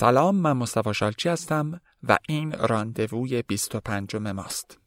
سلام من مصطفی شالچی هستم و این راندووی 25 ماست.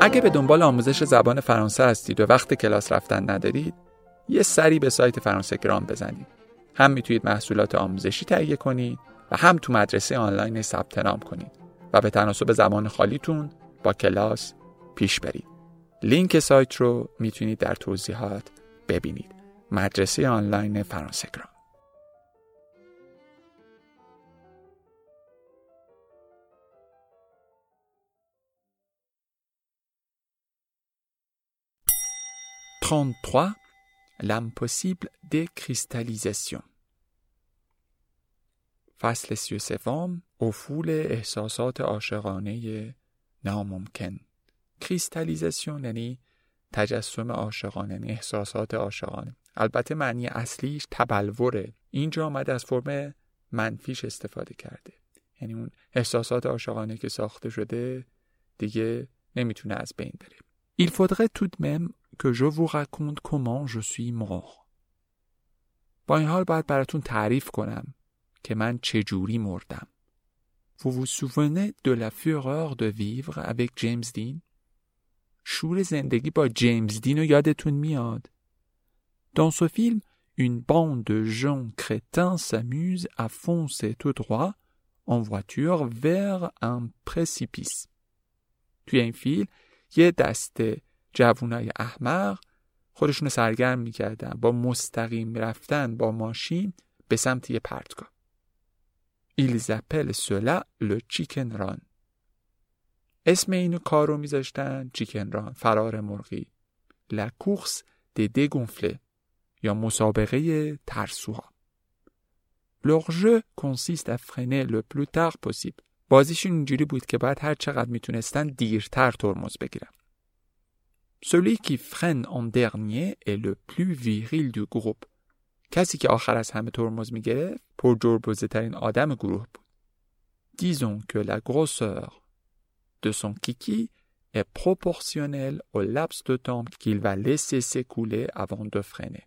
اگه به دنبال آموزش زبان فرانسه هستید و وقت کلاس رفتن ندارید یه سری به سایت فرانسه گرام بزنید هم می‌تونید محصولات آموزشی تهیه کنید و هم تو مدرسه آنلاین ثبت نام کنید و به تناسب زمان خالیتون با کلاس پیش برید. لینک سایت رو می‌تونید در توضیحات ببینید. مدرسه آنلاین فرانسه گرام L'impossible décristallisation. فصل سی و سوم افول احساسات عاشقانه ناممکن. کریستالیزاسیون یعنی تجسم عاشقانه یعنی احساسات عاشقانه. البته معنی اصلیش تبلوره. اینجا آمده از فرم منفیش استفاده کرده. یعنی اون احساسات عاشقانه که ساخته شده دیگه نمی‌تونه از بین بره. Il faudrait tout même que je vous raconte comment je suis mort. با این حال باید براتون تعریف کنم. که من چجوری مردم. Vous vous souvenez de la fureur de vivre avec James Dean? شور زندگی با جیمز دین رو یادتون میاد. Dans ce film, une bande de gens crétins s'amuse à foncer tout droit en voiture vers un précipice. توی این فیلم یه دسته جوونای احمق خودشون سرگرم می‌کردن با مستقیم رفتن با ماشین به سمت یه پرتگاه. Ils appellent cela le chicken run اسم این کارو میذاشتن chicken run فرار مرغی la course des dégonflés یا مسابقه ترسوها Leur jeu consiste à freiner le plus tard possible بازیش اینجوری بود که بعد هر چقدر می‌تونستن دیرتر ترمز بگیرن. Celui qui freine en dernier est le plus viril du groupe کسی که آخر از همه ترمز می‌گرفت پر جربزه ترین آدم گروه بود. Disons que la grosseur de son kiki est proportionnelle au laps de temps qu'il va laisser s'écouler avant de freiner.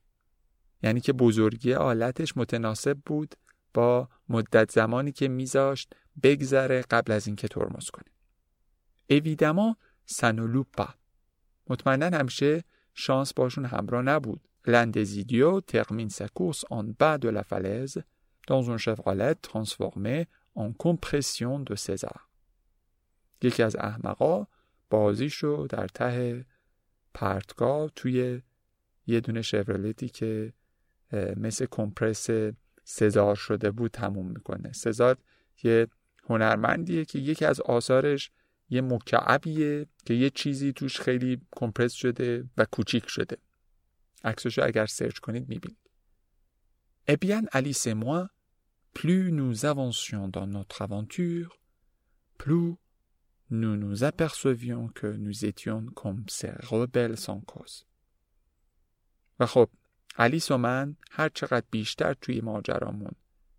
یعنی که بزرگی آلتش متناسب بود با مدت زمانی که میذاشت بگذره قبل از اینکه ترمز کنه. Loupe pas. مطمئنا همیشه شانس باشون همراه نبود. L'un des idiots termine sa course en bas de la falaise dans un Chevrolet transformé en compression de César. یکی از احمقا بازیشو در ته پرتگاه توی یه دونه شورلتی که مثل کمپرس سزار شده بود تموم می‌کنه سزار یه هنرمندیه که یکی از آثارش یه مکعبیه که یه چیزی توش خیلی کمپرس شده و کوچیک شده عکسشو اگر سرچ کنید می‌بینید Eh bien, Alice et moi, plus nous avancions dans notre aventure, plus nous nous apercevions que nous étions comme ces rebelles sans cause. و خب الیس و من هر چقدر بیشتر توی ماجرامون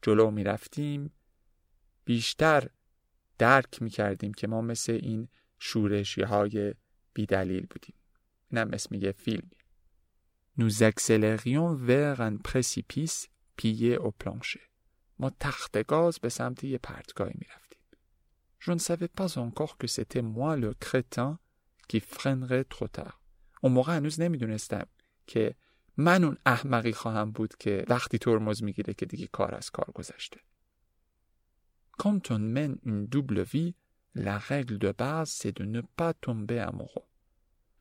جلو می رفتیم بیشتر درک می کردیم که ما مثل این شورشی های بیدلیل بودیم. اینم اسم یه فیلمی. Nous accélérions vers un précipice pillé au plancher. ما تخت گاز به سمت یه پرتگاهی می رفتیم. Je ne savais pas encore que c'était moi le crétin qui freinerait trop tard. اون موقع هنوز نمیدونستم که من اون احمقی خواهم بود که وقتی ترمز میگیره که دیگه کار از کار گذشته. Quand on mène une double vie, la règle de base c'est de ne pas tomber amoureux.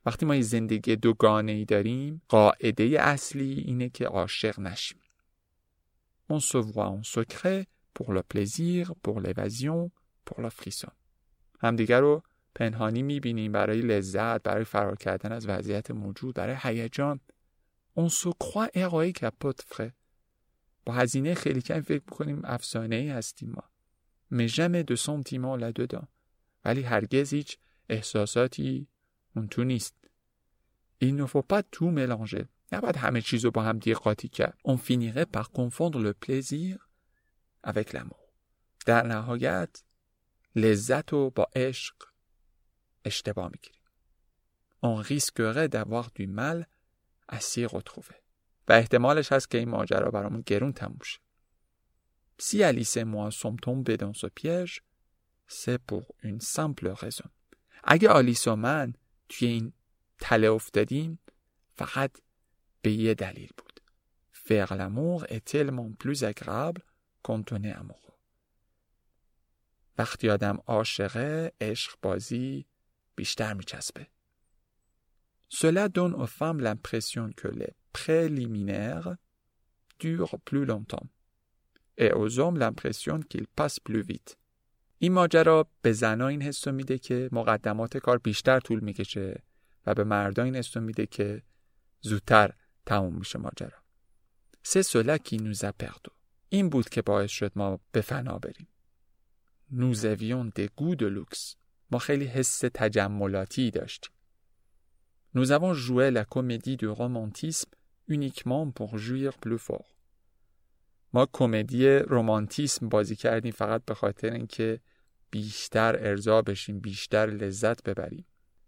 وقتی ما یه زندگی دوگانه ای داریم قاعده اصلی اینه که عاشق نشیم. On se voit en secret pour le plaisir, pour l'évasion, pour la frisson. همدیگر رو پنهانی می‌بینیم برای لذت، برای فرار کردن از وضعیت موجود، برای هیجان. On se croit héroïque à pot. با هزینه خیلی کم فکر می‌کنیم افسانه ای هستیم ما. Mais jamais de sentiment là-dedans. ولی هرگز هیچ احساساتی اون تو نیست. Il ne faut pas tout mélanger. نباید همه چیز رو با هم دیگه قاطی کرد. On finirait par confondre le plaisir avec l'amour. در نهایت لذت رو با عشق اشتباه میگیریم اون risquerait d'avoir du mal à s'y retrouver و احتمالش هست که این ماجرا برامون گرون تموم شه Si Alice et moi sommes tombés dans ce piège, c'est pour une simple raison. اگه آلیس و من توی این تله افتادیم فقط به یه دلیل بود. Faire l'amour est tellement plus agréable quand on est amoureux وقتی آدم عاشقه عشق بازی بیشتر میچسبه. Cela donne aux femmes l'impression que les préliminaires durent plus longtemps et aux hommes l'impression qu'ils passent plus vite این ماجرا به زنا این حسو میده که مقدمات کار بیشتر طول می‌کشه. و به مردا این حس میده که زودتر تموم میشه ماجرا. سه qui nous a perdu. این بود که باعث شد ما به فنا بریم. Des goûts de luxe. ما خیلی حس تجملاتی داشتیم. Nous avons joué la comédie du romantisme uniquement pour jouir plus fort. ما کمدی رومانتیسم بازی کردیم فقط به خاطر اینکه بیشتر ارضا بشیم بیشتر لذت ببریم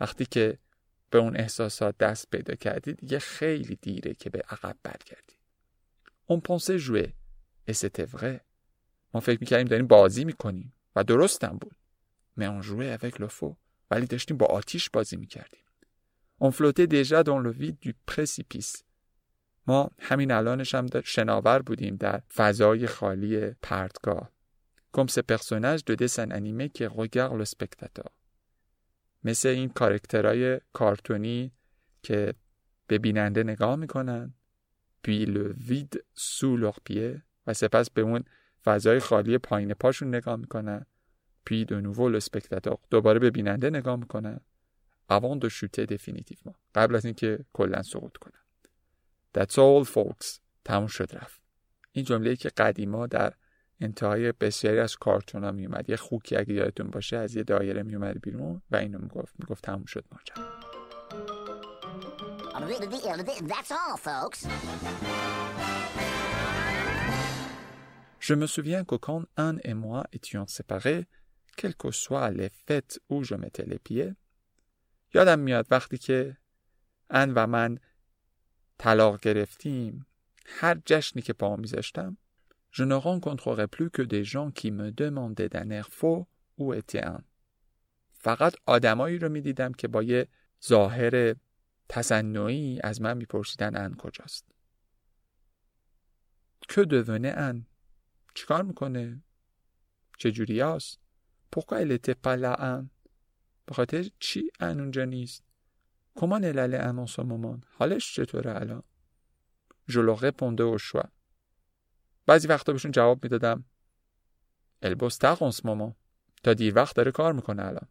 وقتی که به اون احساسات دست پیدا کردی دیگه خیلی دیره که به عقب برگردی. Jouer et c'était vrai. ما فکر می‌کردیم داریم بازی می‌کنیم و درستم بود. Jouait avec le faux. ولی داشتیم با آتیش بازی می‌کردیم. Flottait déjà dans le vide du précipice. ما همین الانش هم شناور بودیم در فضای خالی پرتگاه. Comme ces personnages de dessin animé qui le spectateur. مثل این کارکترهای کارتونی که به بیننده نگاه می‌کنن. Vide sous leurs pieds و سپس به اون فضای خالی پایین پاشون نگاه می‌کنن. Nouveau le spectateur دوباره به بیننده نگاه می‌کنن. Avant de chuter définitivement. قبل از اینکه کلا سقوط کنن. That's all folks. تموم شد رفت. این جمله که قدیما در انتهای بسیاری از کارتون ها میومد یه خوکی اگه یادتون باشه از یه دایره میومد بیرون و اینو می‌گفت می‌گفت تموم شد ماجرا. Je me souviens que quand Anne et moi étions séparés, quelles que soient les fêtes où je mettais les pieds, یادم میاد وقتی که ان و من طلاق گرفتیم هر جشنی که پا میذاشتم je ne rencontrerai plus que des gens qui me demandaient d'un air faux était un. فقط آدمایی رو می‌دیدم که با یه ظاهر تصنعی از من میپرسیدن ان کجاست. که devenait ان؟ چیکار می‌کنه؟ چجوری هست؟ était pas là ان؟ به خاطر چی ان اونجا نیست؟ elle allait ان؟ حالش چطوره الان؟ leur répondais au choix. بعضی وقتا بهشون جواب می‌دادم البوس تقونس ماما. تا دیر وقت داره کار می‌کنه الان.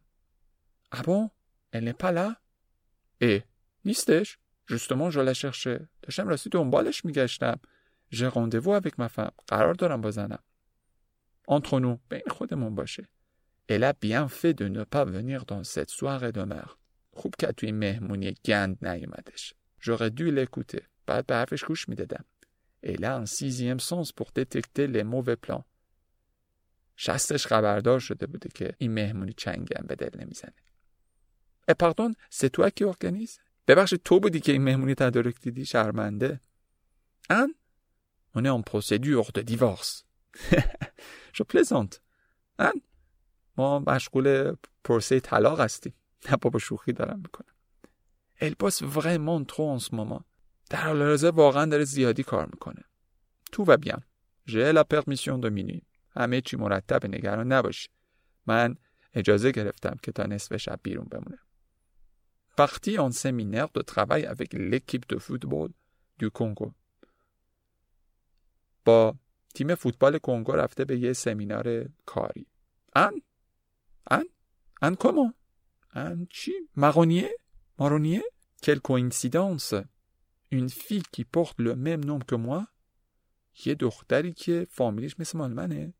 ابا ال پلا؟ اه نیستش. جوستمون ژو شه داشتم راستی دنبالش میگشتم. ژ روندوو avec ma femme. قرار دارم با زنم entre nous بین خودمون باشه. Elle a bien fait de ne pas venir dans cette soirée de. خوب که توی مهمونی گند نیومدش. J'aurais dû l'écouter. بعد به حرفش گوش می‌دادم. Elle a un sixième sens pour détecter les mauvais plans. شستش خبردار شده بوده که این مهمونی چنگم به دل نمی‌زنه. پاردون c'est toi qui organise؟ ببخشید تو بودی که این مهمونی تدارک دیدی شرمنده. ان؟ On est en procédure de divorce. Je plaisante. ان؟ ما مشغول پروسه طلاق هستیم. نه بابا شوخی دارم می‌کنم. Elle bosse vraiment trop en ce moment. در حال حاضر واقعا داره زیادی کار می‌کنه. تو و بیام. ژه لا پرمیسیون دو مینوی. همه چی مرتب نگران نباش. من اجازه گرفتم که تا نصف شب بیرون بمونه. Parti en séminaire de travail avec l'équipe de football du Congo. با تیم فوتبال کنگو رفته به یه سمینار کاری. ان Un comment Un chi Marronnier Marronnier Quelle coïncidence Une fille qui porte le même nom que moi یه دختری که فامیلیش مثل مال منه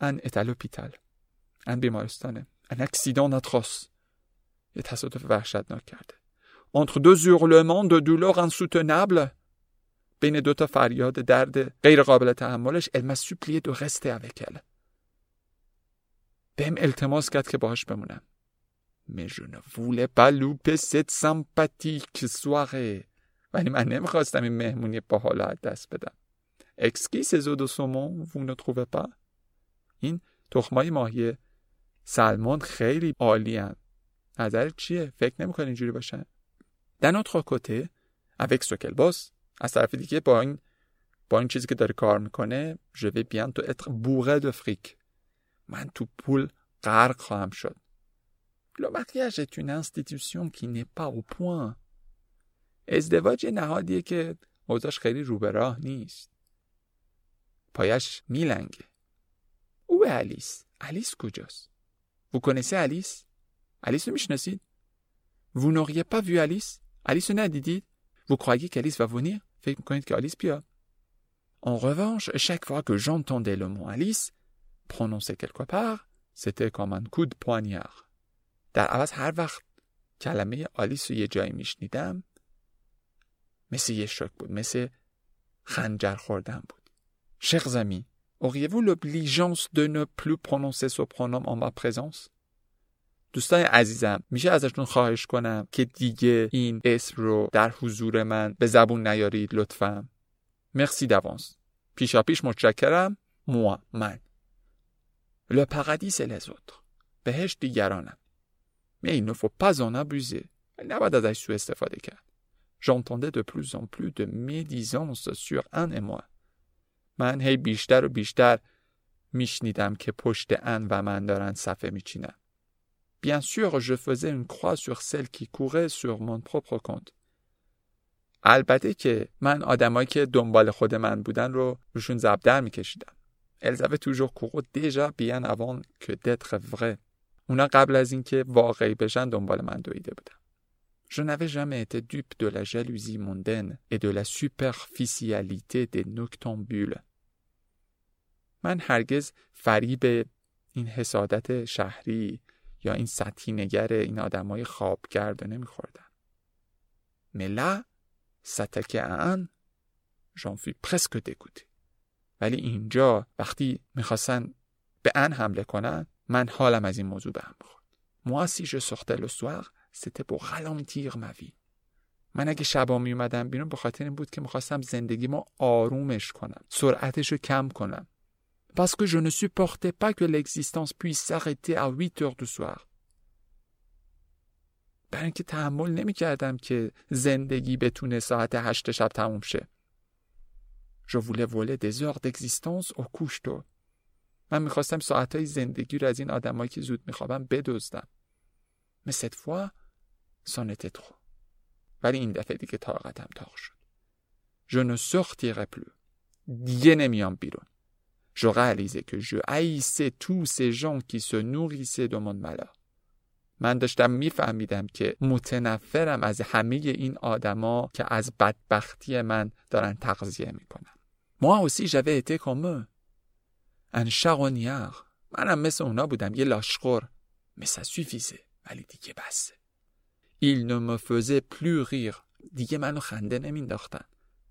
ان ات ان بیمارستانه ان اکسیدان اتروس یه تصادف وحشتناک کرده entre deux hurlements de douleur insoutenable بین دو تا فریاد درد غیر قابل تحملش elle m'a supplié de rester avec elle بهم التماس کرد که باهاش بمونم mais je ne voulais pas louper cette sympathique soirée ولی من نمی‌خواستم این مهمونی با حالا دست بدم. اکسکی سزو دو سومون ne trouvez pas? این تخمای ماهی سلمان خیلی عالی نظر چیه؟ فکر نمی‌کنه اینجوری باشن؟ نوتر کوته avec ce qu'elle bosse از طرف دیگه با این با این چیزی که داره کار می‌کنه je vais bientôt être bourré de fric. من تو پول غرق خواهم شد. Le mariage est une institution qui n'est pas au point. ازدواج نهادیه که اوضاش خیلی رو به راه نیست. پایش میلنگه. او الیس الیس کجاست؟ vous connaissez الیس الیس رو می‌شناسید؟ vous n'auriez pas vu الیس الیس رو ندیدید؟ vous croyez qu'Alice va venir فکر می‌کنید که آلیس بیاد؟ En revanche, chaque fois que j'entendais le mot Alice, prononcé quelque part, c'était comme un coup de poignard. در عوض هر وقت کلمه آلیس رو یه جایی میشنیدم مثل یه شک بود مثل خنجر خوردن بود Chers amis, auriez-vous l'obligeance de ne plus prononcer ce pronom en ma présence دوستان عزیزم میشه ازتون خواهش کنم که دیگه این اسم رو در حضور من به زبون نیارید لطفا مرسی دوانس پیشا پیش متشکرم موا من les autres. بهش دیگرانم. Faut pas en abuser. نباید ازش سو استفاده کرد. J'entendais de plus en plus de médisance sur un et moi. من هی بیشتر و بیشتر میشنیدم که پشت ان و من دارن صفه میچینن. Bien sûr, je faisais une croix sur celle qui courait sur mon propre compte. البته که من آدمایی که دنبال خود من بودن رو روشون زبدر میکشیدم. Elles avaient toujours couru déjà bien avant que d'être vrai. اونا قبل از اینکه واقعی بشن دنبال من دویده بودن. Je n'avais jamais été dupe de la jalousie mondaine et de la superficialité des noctambules. من هرگز فریب این حسادت شهری یا این سطحی نگر این آدمای خوابگرد نمیخوردن ملا ستک ان j'en fus presque dégoûté. ولی اینجا وقتی می‌خواستن به ان حمله کنن من حالم از این موضوع به هم بخورد sortais le soir c'était pour ralentir ma vie من اگه شبا می اومدم بیرون به خاطر این بود که می‌خواستم زندگی ما آرومش کنم سرعتش رو کم کنم parce que je ne supportais pas que l'existence puisse s'arrêter à 8 heures du soir. برای اینکه تحمل نمی کردم که زندگی بتونه ساعت هشت شب تموم شه. Je voulais voler des heures d'existence au couche من می‌خواستم ساعتهای زندگی رو از این آدمایی که زود میخوابم بدزدم. Mais cette fois, était trop. ولی این دفعه دیگه طاقتم تاق شد. Ne sortirai plus. دیگه نمیام بیرون. je réalisais que je haïssais tous ces gens qui se nourrissaient de mon malheur. من داشتم میفهمیدم که متنفرم از همه این آدما که از بدبختی من دارن تغذیه می‌کنن. Moi aussi j'avais été comme eux. Un charognard. منم مثل اونا بودم یه لاشخور. Mais ça suffisait. ولی دیگه بسه. Il ne me faisait plus rire. دیگه منو خنده نمینداختن.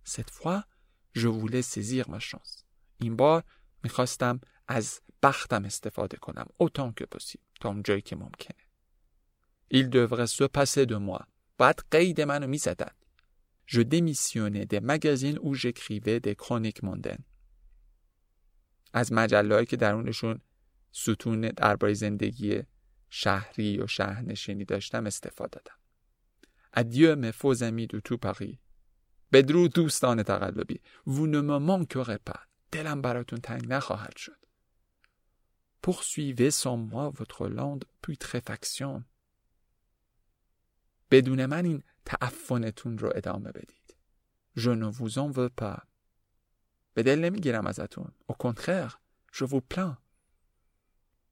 Cette fois, je voulais saisir ma chance. این بار می‌خواستم از بختم استفاده کنم autant que possible تا اونجایی که ممکنه Il devrait se passer de moi باید قید منو می‌زدن Je démissionnais des magazines où j'écrivais des chroniques mondaines از مجله‌هایی که درونشون ستون درباره زندگی شهری و شهرنشینی داشتم استعفا دادم. Adieu mes faux amis du Tout-Paris. بدرود دوستان تقلبی، vous ne me manquerez pas. دلم براتون تنگ نخواهد شد. Poursuivez sans moi votre lente putréfaction. بدون من این تعفنتون رو ادامه بدید. Je ne vous en veux pas. Mais elle ne me dit rien à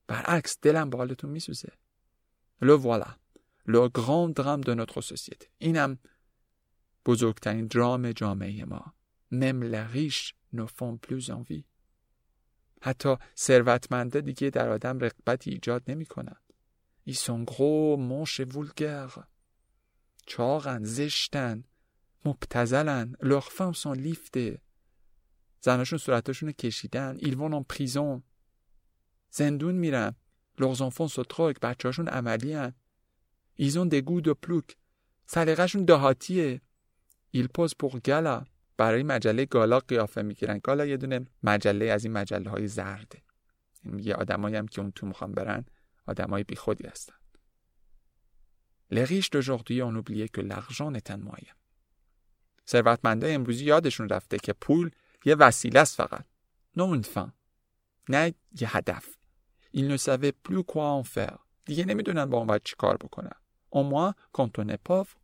برعکس دلم به حالتون میسوزه. Le voilà le grand drame de notre société اینم بزرگترین درام جامعه ما. Même les riches ne font plus envie حتی ثروتمنده دیگه در آدم رغبتی ایجاد نمی کنند. Ils sont gros, moches, vulgaires چاقن زشتن مبتذلن Leurs femmes sont liftées زناشون صورتاشون کشیدن. Ils vont en prison زندون میرن Leurs enfants se droguent بچه هاشون عملی‌ان Ils ont des goûts de ploucs سلیقهشون دهاتیه Ils posent pour Gala برای مجله گالا قیافه می‌گیرن گالا یه دونه مجله از این مجله های زرده یه آدمایی هم که اون تو می‌خوان برن آدمای بیخودی هستن Les riches d'aujourd'hui ont oublié que l'argent est un moyen. امروزی یادشون رفته که پول یه وسیله است فقط. نه fin. نه یه هدف. Ils ne savaient plus quoi en faire. دیگه نمیدونن با اون باید چی کار بکنن. Au moins, quand on est pauvre,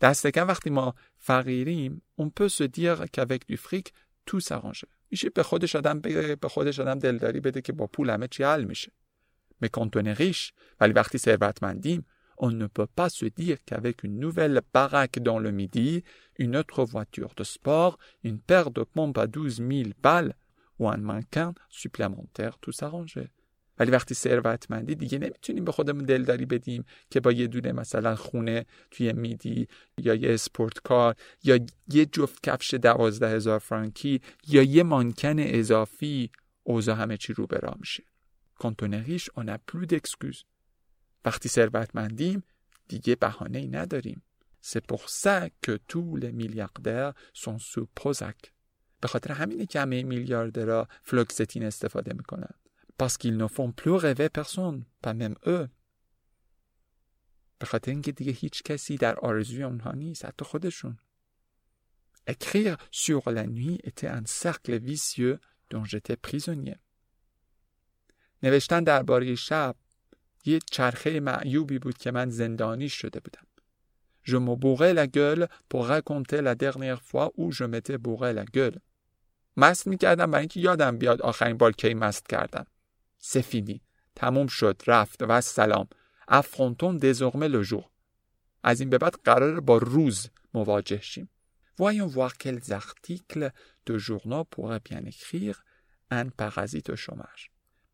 دست کم وقتی ما فقیریم on peut se dire qu'avec du fric tout s'arrange. میشه به خودش آدم بگه به خودش آدم دلداری بده که با پول همه چی حل میشه. Mais quand on est riche, ولی وقتی ثروتمندیم on ne peut pas se dire qu'avec une nouvelle baraque dans le midi, une autre voiture de sport, une paire de pompes à 12 000 balles ou un mannequin supplémentaire tout s'arrangeait. ولی وقتی ثروتمندی دیگه نمی‌تونیم به خودمون دلداری بدیم که با یه دونه مثلا خونه توی میدی یا یه اسپورت کار یا یه جفت کفش دوازده هزار فرانکی یا یه مانکن اضافی اوضاع همه چی رو برا میشه. On n'a plus d'excuses. وقتی ثروتمندیم دیگه بهانه ای نداریم. C'est pour ça que tous les milliardaires. به خاطر همینه که همه میلیاردرها فلوکستین استفاده می‌کنن. Parce qu'ils ne font plus rêver personne, pas même eux. به خاطر اینکه دیگه هیچ کسی در آرزوی اونها نیست حتی. Écrire sur la nuit était un cercle vicieux dont j'étais prisonnier. نوشتن درباره شب یه چرخه معیوبی بود که من زندانی شده بودم. Je me bourrais la gueule pour raconter la dernière fois où je m'étais bourré la gueule. مست می‌کردم برای اینکه یادم بیاد آخرین بار کی مست کردم. سفینی. تموم شد. رفت. و سلام. désormais le jour. از این به بعد قرار با روز مواجه شیم. Voyons voir quels articles de journaux pourraient bien écrire un parasite au.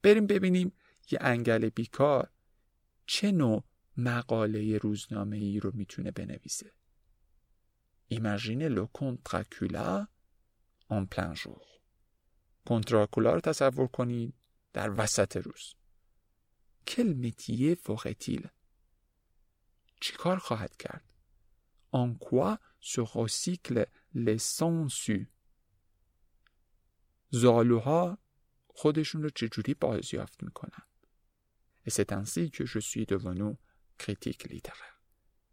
بریم ببینیم یه انگل بیکار چه نوع مقاله روزنامه ای رو می‌تونه بنویسه Imaginez le comte Dracula en plein jour. کنت دراکولا رو تصور کنید در وسط روز کلمتیه فوقتیل چی کار خواهد کرد؟ آن کوا سو خوسیکل لسانسو زالوها خودشون رو چجوری بازیافت می‌کنن؟ استنسی که جو سوی دوانو کریتیک لیدره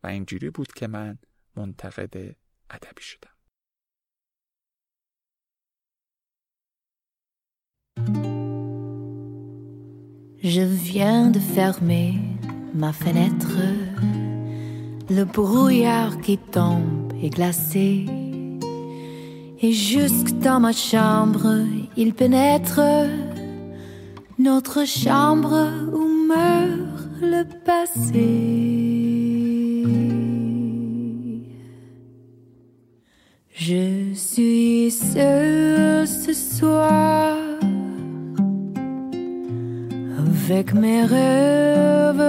و اینجوری بود که من منتقد ادبی شدم. Je viens de fermer ma fenêtre. Le brouillard qui tombe est glacé. Et jusque dans ma chambre, il pénètre. Notre chambre où meurt le passé. Je suis seule ce soir avec mes rêves.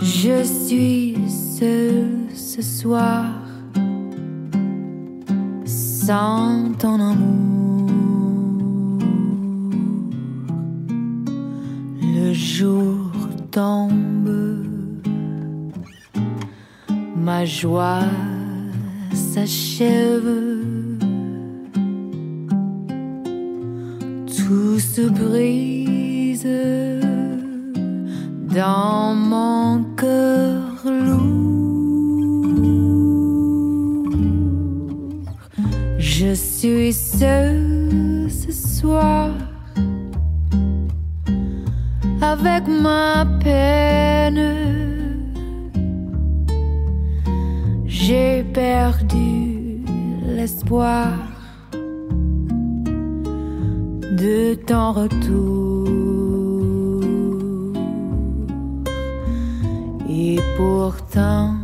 Je suis seule ce soir sans ton amour. Le jour tombe, ma joie s'achève. Se brise dans mon cœur lourd. Je suis seule ce soir avec ma peine. J'ai perdu l'espoir de ton retour. Et pourtant,